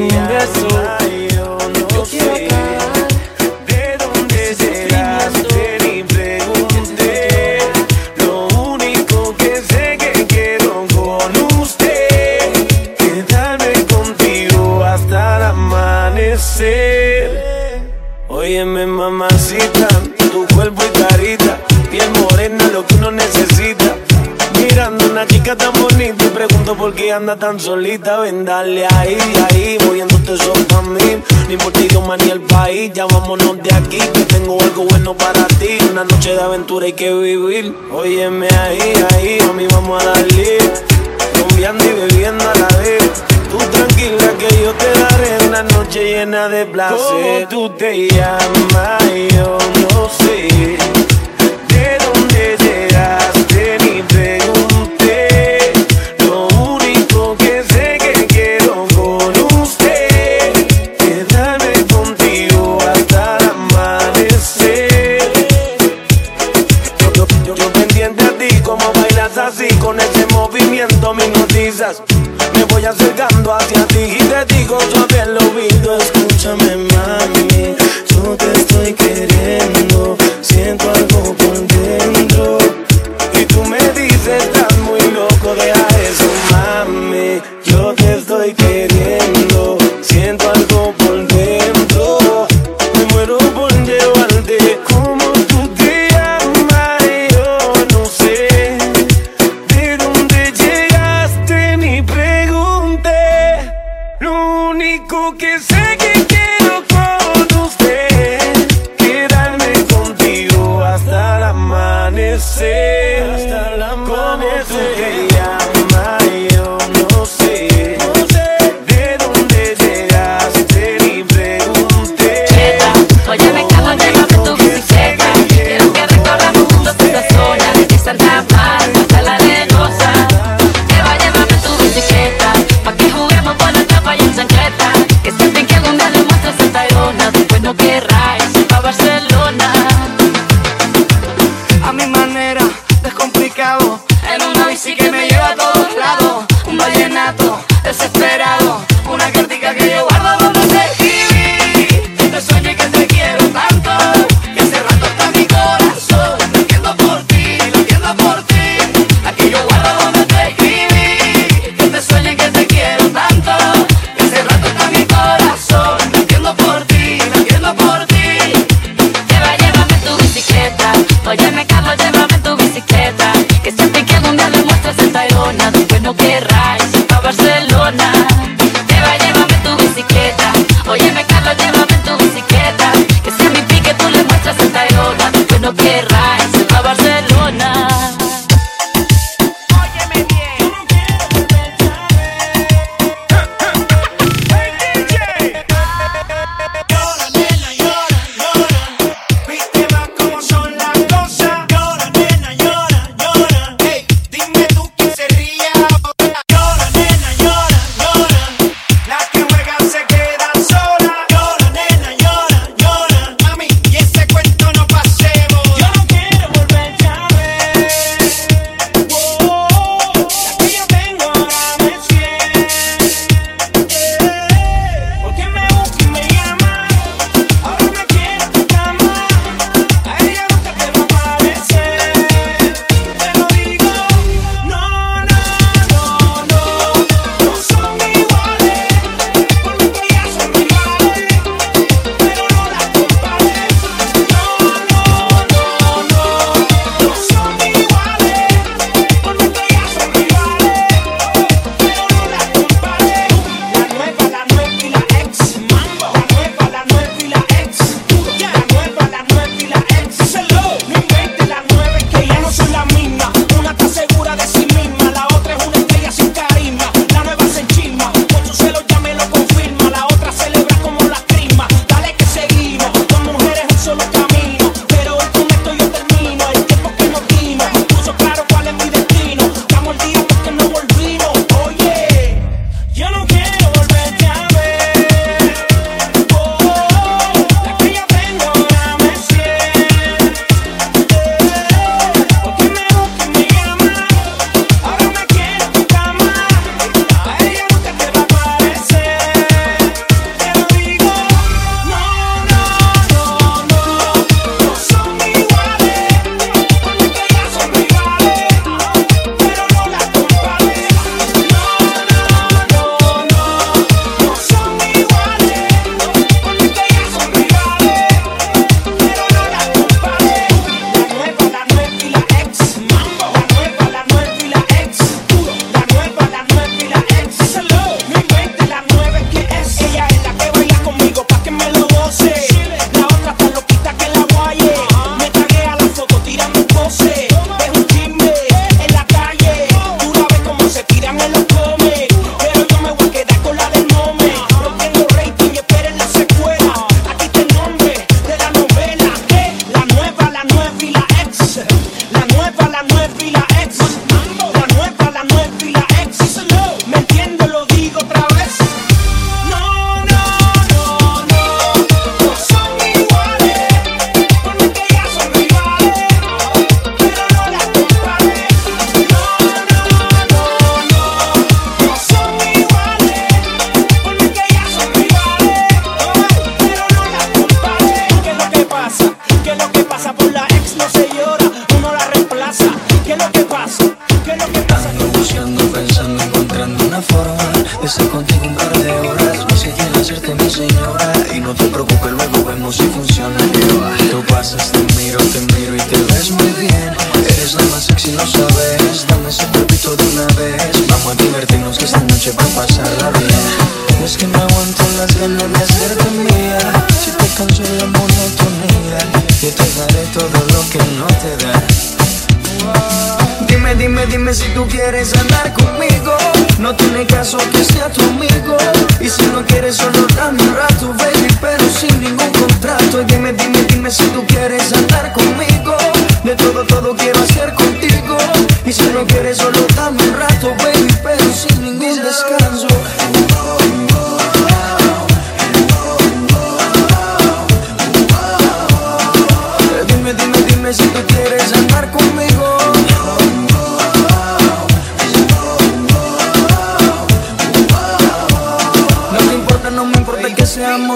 mundo é que anda tan solita, ven dale ahí, ahí, moviéndote sobre a mí. No importa idioma ni el país, ya vámonos de aquí, que tengo algo bueno para ti. Una noche de aventura hay que vivir. Óyeme ahí, ahí, a mí vamos a darle. Cambiando y bebiendo a la vez. Tú tranquila que yo te daré una noche llena de placer. ¿Cómo tú te llamas? Yo no sé. me voy acercando hacia ti y te digo suave el oído. Es único que sé que Dime si tú quieres andar conmigo. No tiene caso que sea tu amigo. Y si no quieres, solo dame un rato, baby, pero sin ningún contrato. Dime, dime, dime si tú quieres andar conmigo. De todo, todo quiero hacer contigo. Y si no quieres, solo dame un rato, baby, pero sin ningún descanso.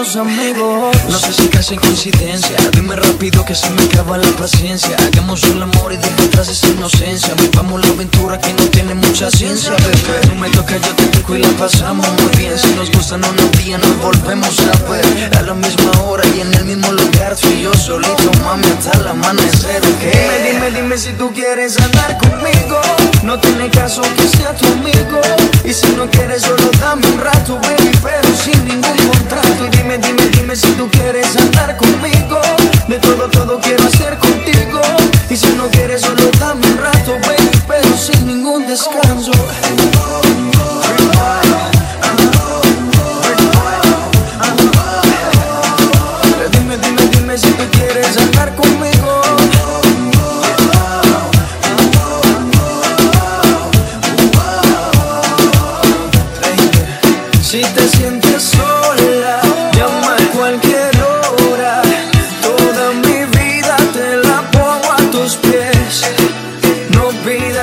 somos amigos sé si casi coincidencia. Dime rápido que se me acaba la paciencia. Hagamos el amor y deja atrás esa inocencia. Vivamos la aventura que no tiene mucha ciencia, bebé. Tú me toca, yo te pico y la pasamos muy bien. Si nos gustan unos días nos volvemos a ver. A la misma hora y en el mismo lugar Tú y yo solito, mami, hasta el amanecer. ¿qué? Dime, dime, dime si tú quieres andar conmigo. No tiene caso que sea tu amigo. Y si no quieres solo dame un rato, baby Pero sin ningún contrato. Y dime, dime, dime si tú quieres quieres andar conmigo, de todo, todo quiero hacer contigo. Y si no quieres, solo dame un rato, baby, pero sin ningún descanso.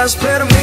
just put them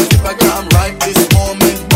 If I got right this moment.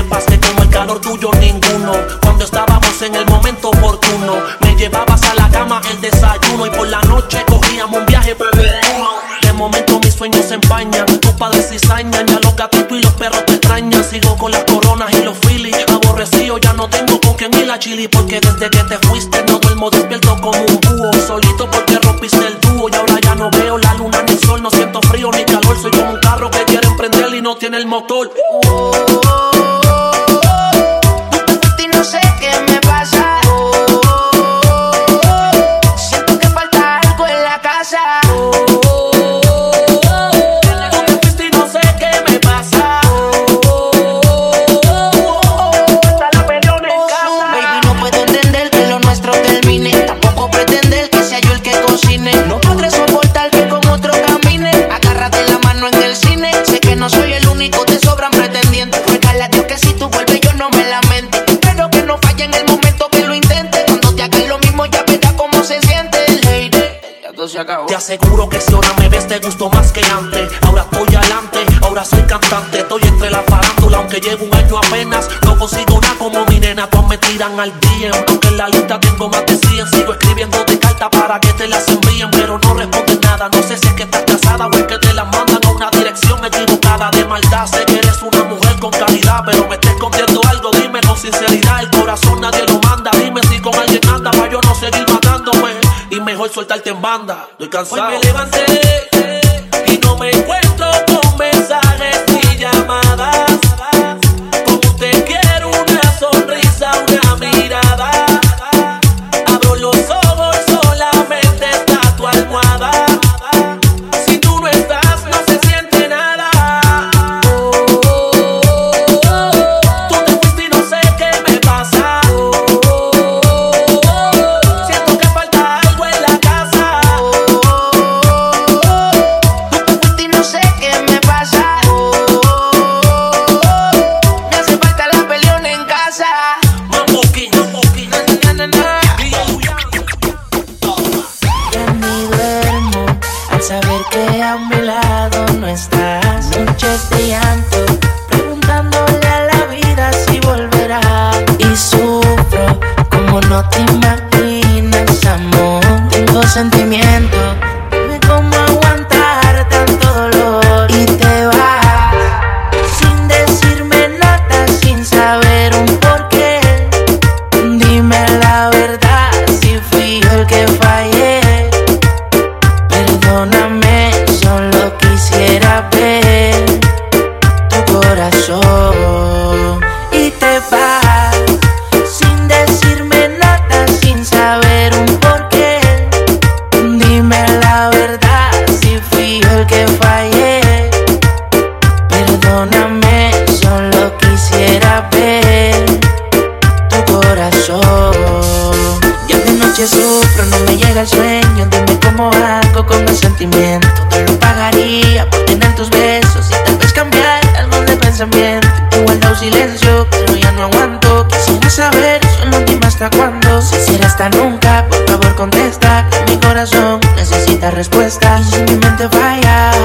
Quiero que como el calor tuyo ninguno. Cuando estábamos en el momento oportuno, me llevabas a la cama el desayuno y por la noche cogíamos un viaje. De momento mis sueños se empañan, tus padres cizañan, ya los gatitos y los perros te extrañan. Sigo con las coronas y los filis, aborrecido ya no tengo con quien ir la chili porque desde que te fuiste no duermo despierto como un búho. Solito porque rompiste el dúo y ahora ya no veo la luna ni el sol, no siento frío ni calor, soy como un carro que quiere emprender y no tiene el motor. No sé qué me pasa. Te aseguro que si ahora me ves te gustó más que antes. Ahora estoy adelante, ahora soy cantante. Estoy entre la farándula, aunque llevo un año apenas. No consigo nada como mi nena, todas me tiran al DM. Aunque en la lista tengo más de 100. Sigo escribiendo de carta para que te las envíen, pero no responden nada. No sé si es que estás casada o es que te las mandan a una dirección equivocada de maldad. Sé que eres una mujer con calidad, pero me estás escondiendo algo. Dime con sinceridad, el corazón nadie lo manda. Dime si con alguien anda para yo no seguir matándome. Y mejor soltarte en banda. Estoy cansado. Hoy me levanté y no me encuentro con mensajes silencio, pero ya no aguanto. Quisiera saber, solo dime hasta cuándo. Si será hasta nunca, por favor contesta. Mi corazón necesita respuesta. Si mi mente falla.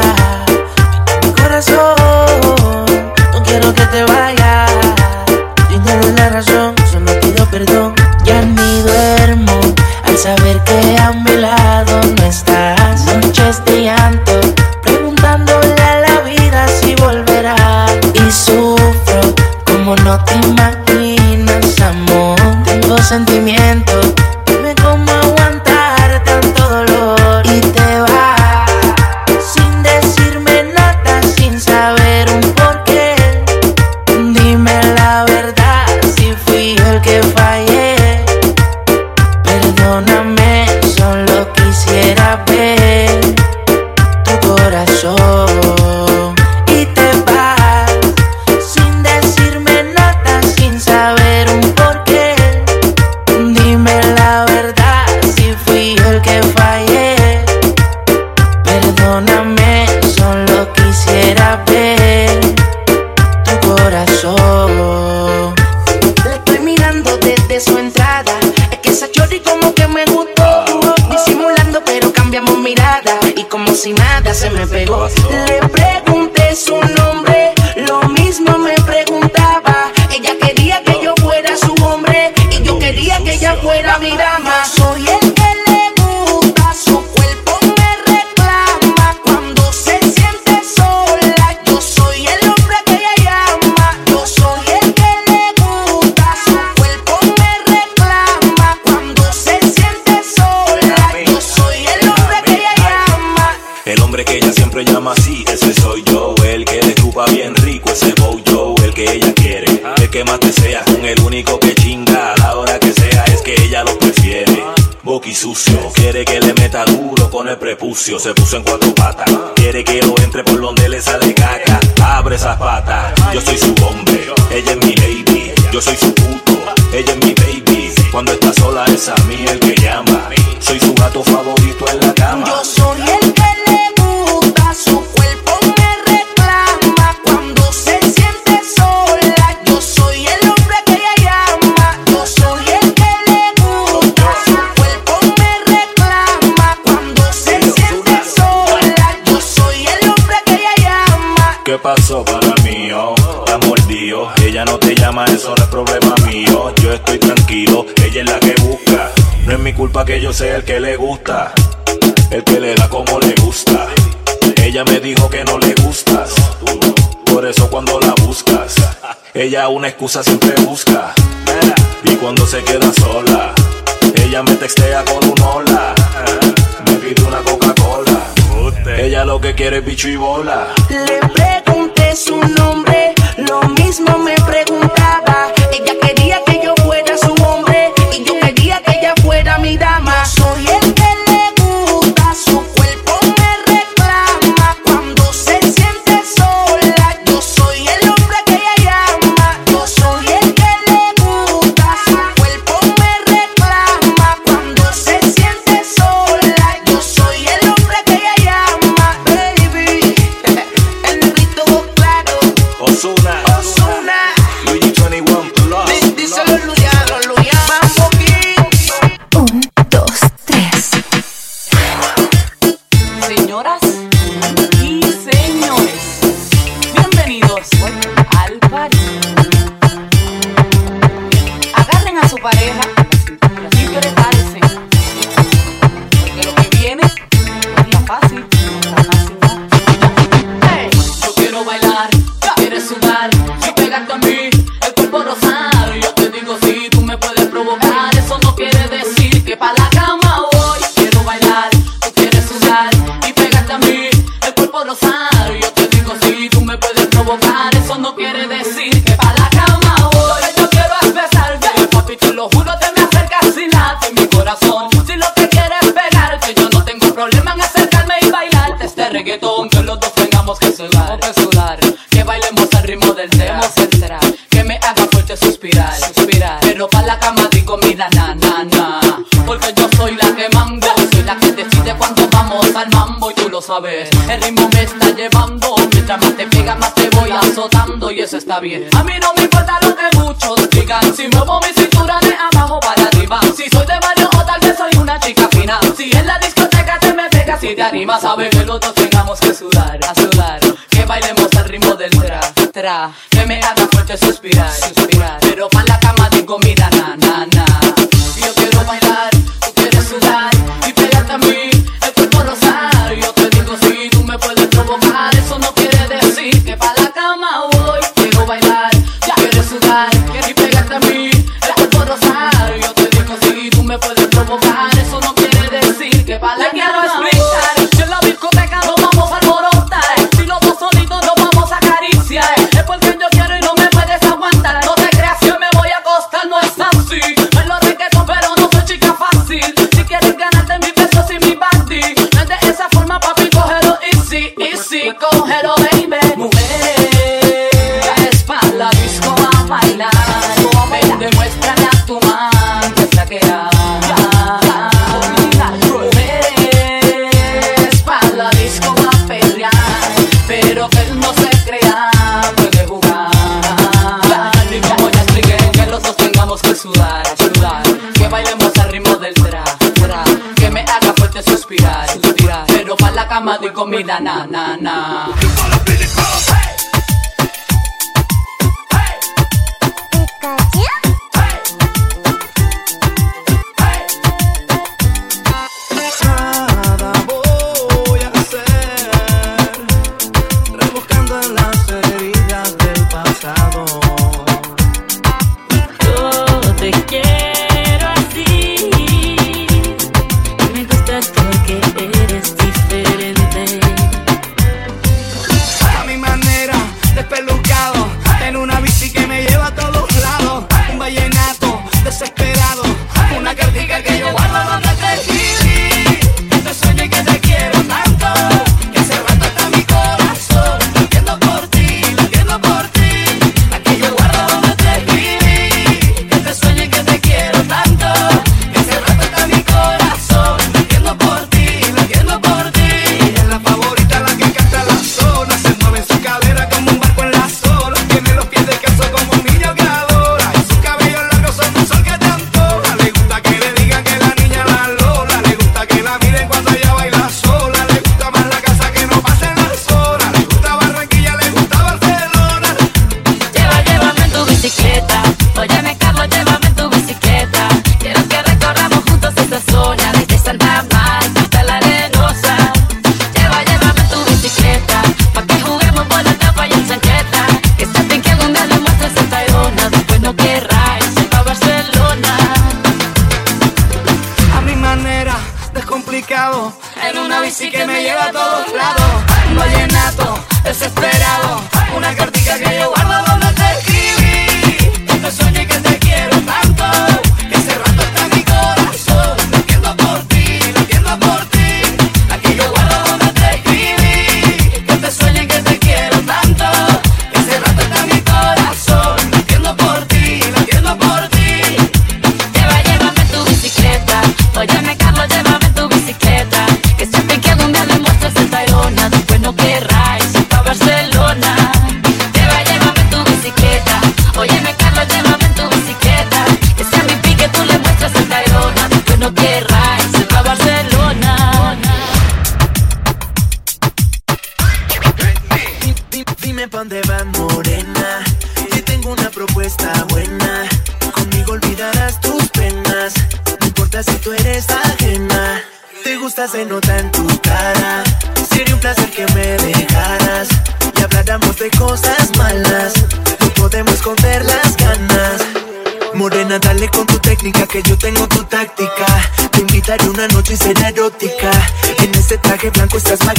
Quiere que le meta duro con el prepucio. Se puso en cuatro patas. Quiere que lo entre por donde le sale caca. Abre esas patas. Yo soy su hombre. Ella es mi lady. Yo soy su puto. Ella es mi baby. Cuando está sola es a mí el que llama. Soy su gato favorito en la cama. Es mi culpa que yo sea el que le gusta, el que le da como le gusta. Ella me dijo que no le gustas, por eso cuando la buscas, ella una excusa siempre busca. Y cuando se queda sola, ella me textea con un hola, me pide una Coca-Cola. Ella lo que quiere es bicho y bola. Le pregunté su nombre, lo mismo me A mí no me importa lo que muchos digan. Si muevo mi cintura de abajo para arriba. Si soy de barrio o tal vez soy una chica fina. Si en la discoteca te me pegas y te animas, sabe que los dos tengamos que sudar, a sudar. Que bailemos al ritmo del tra, tra. Que me haga fuerte suspirar, suspirar. Pero para la cama digo, mira, na, na. comida, na, na, na.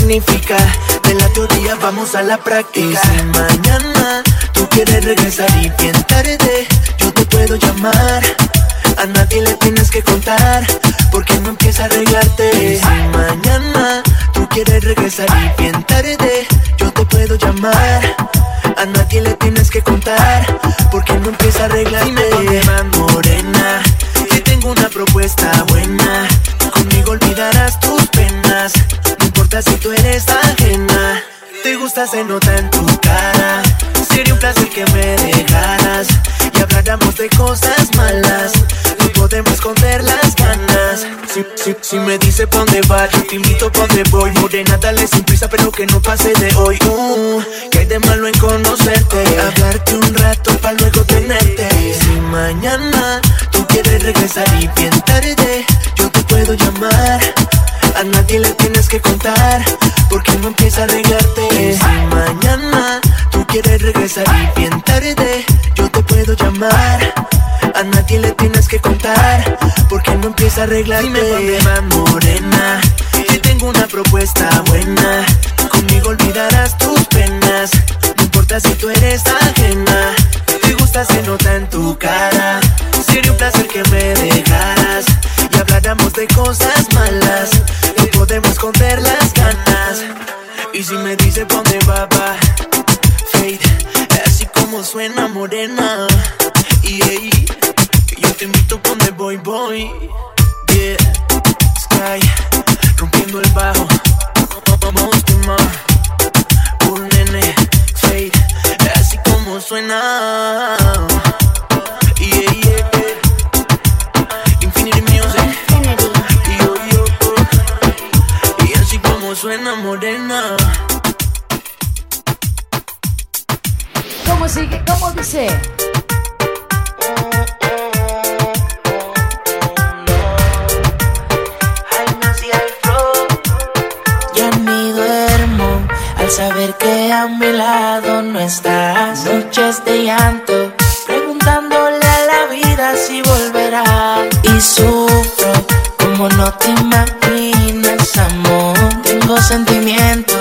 significa. De la teoría vamos a la práctica. Si mañana tú quieres regresar y bien tarde, yo te puedo llamar. A nadie le tienes que contar, porque no empieza a arreglarte. Si mañana tú quieres regresar y bien tarde, yo te puedo llamar. A nadie le tienes que contar, porque no empieza a arreglarte. Dime más morena, que tengo una propuesta buena. Conmigo olvidarás tus penas, no importa si tú eres gusta se nota en tu cara. Sería un placer que me dejaras y habláramos de cosas malas. No podemos esconder las ganas. Si, me dice pa' dónde va, yo te invito pa' dónde voy. Morena, dale sin prisa, pero que no pase de hoy. Uh, que hay de malo en conocerte. Hablarte un rato para luego tenerte. Si mañana tú quieres regresar y bien tarde, yo te puedo llamar. A nadie le tienes que contar, porque no empieza a arreglarte. Si mañana tú quieres regresar bien tarde, yo te puedo llamar. A nadie le tienes que contar, porque no empieza a arreglarte. Dime dónde va morena, que tengo una propuesta buena. Conmigo olvidarás tus penas, no importa si tú eres ajena. Te gusta, se nota en tu cara. Sería un placer que me dejaras y habláramos de cosas malas. Podemos esconder las ganas. Y si me dice dónde va, va. Fade, así como suena morena. Y que yo te invito pa' donde voy, voy. Yeah, Sky, rompiendo el bajo. Monster un nene, fade, así como suena. ¿Cómo sigue? ¿Cómo dice? Saber que a mi lado no estás. Noches de llanto, preguntándole a la vida si volverá. Y sufro como no te imaginas, amor. Tengo sentimiento,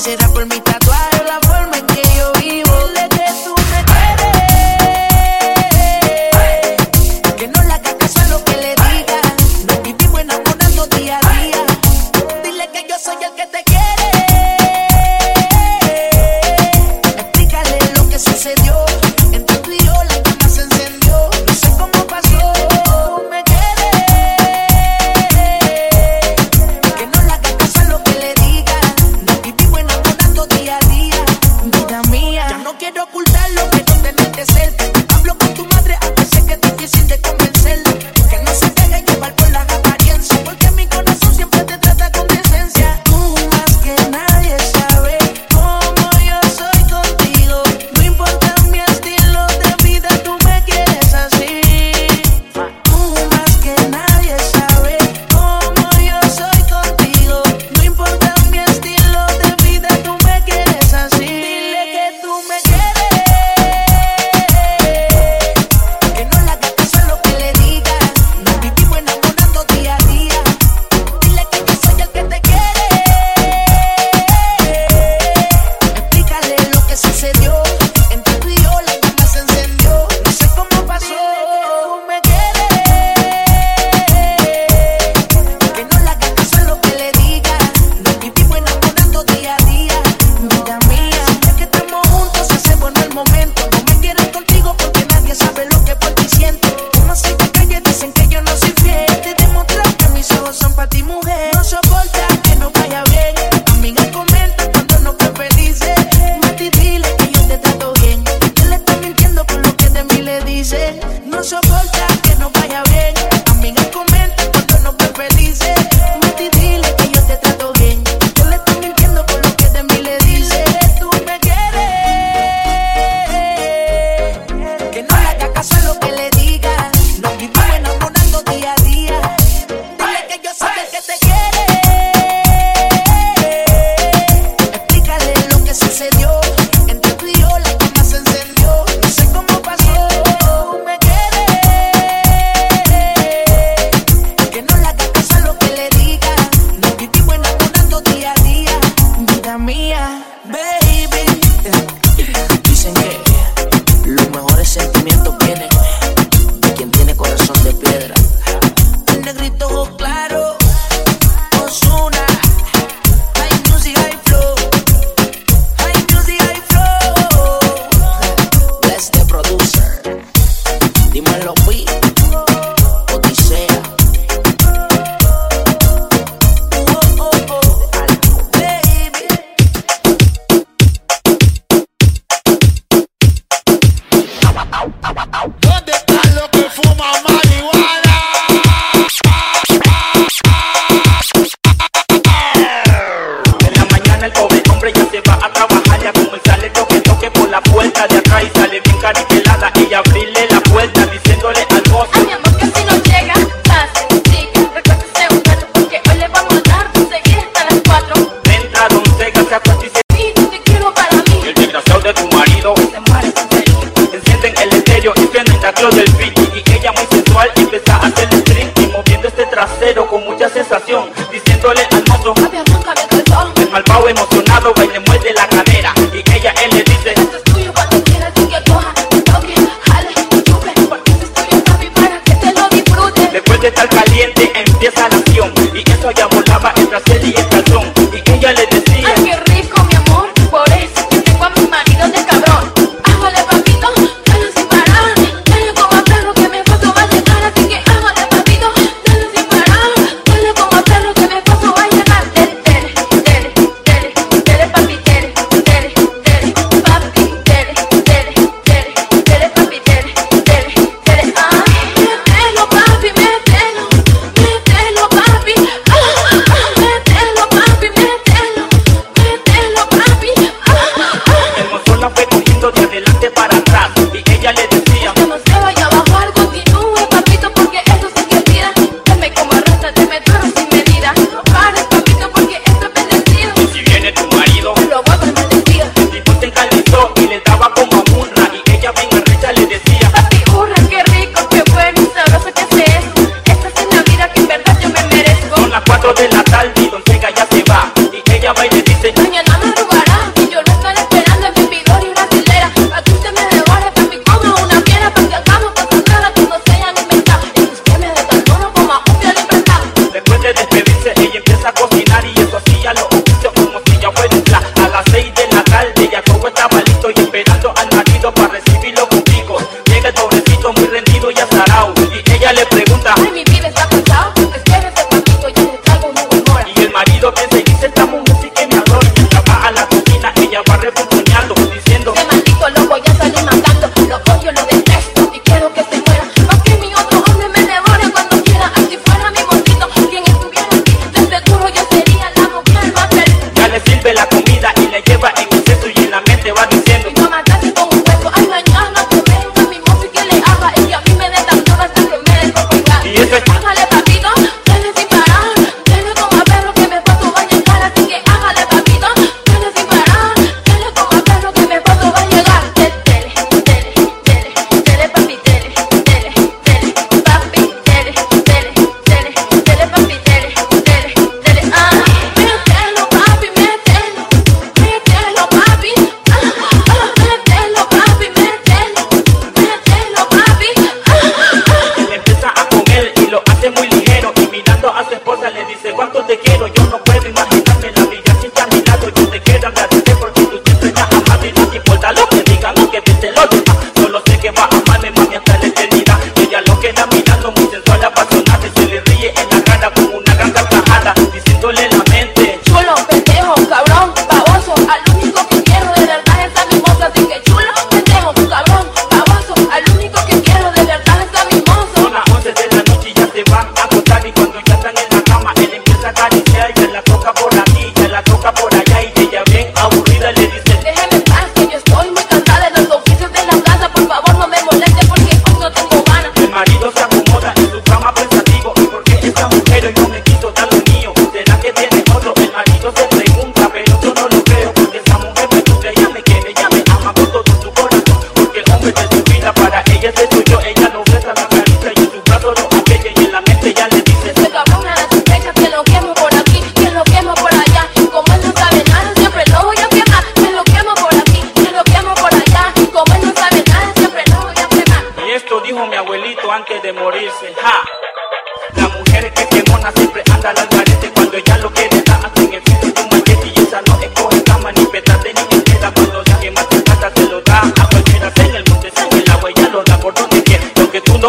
será por mitad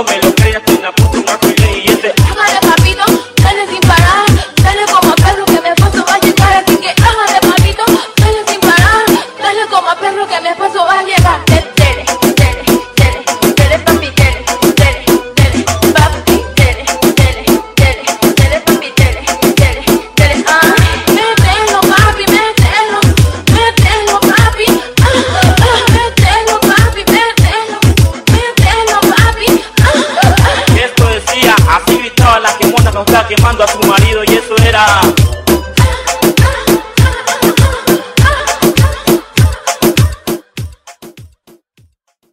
no me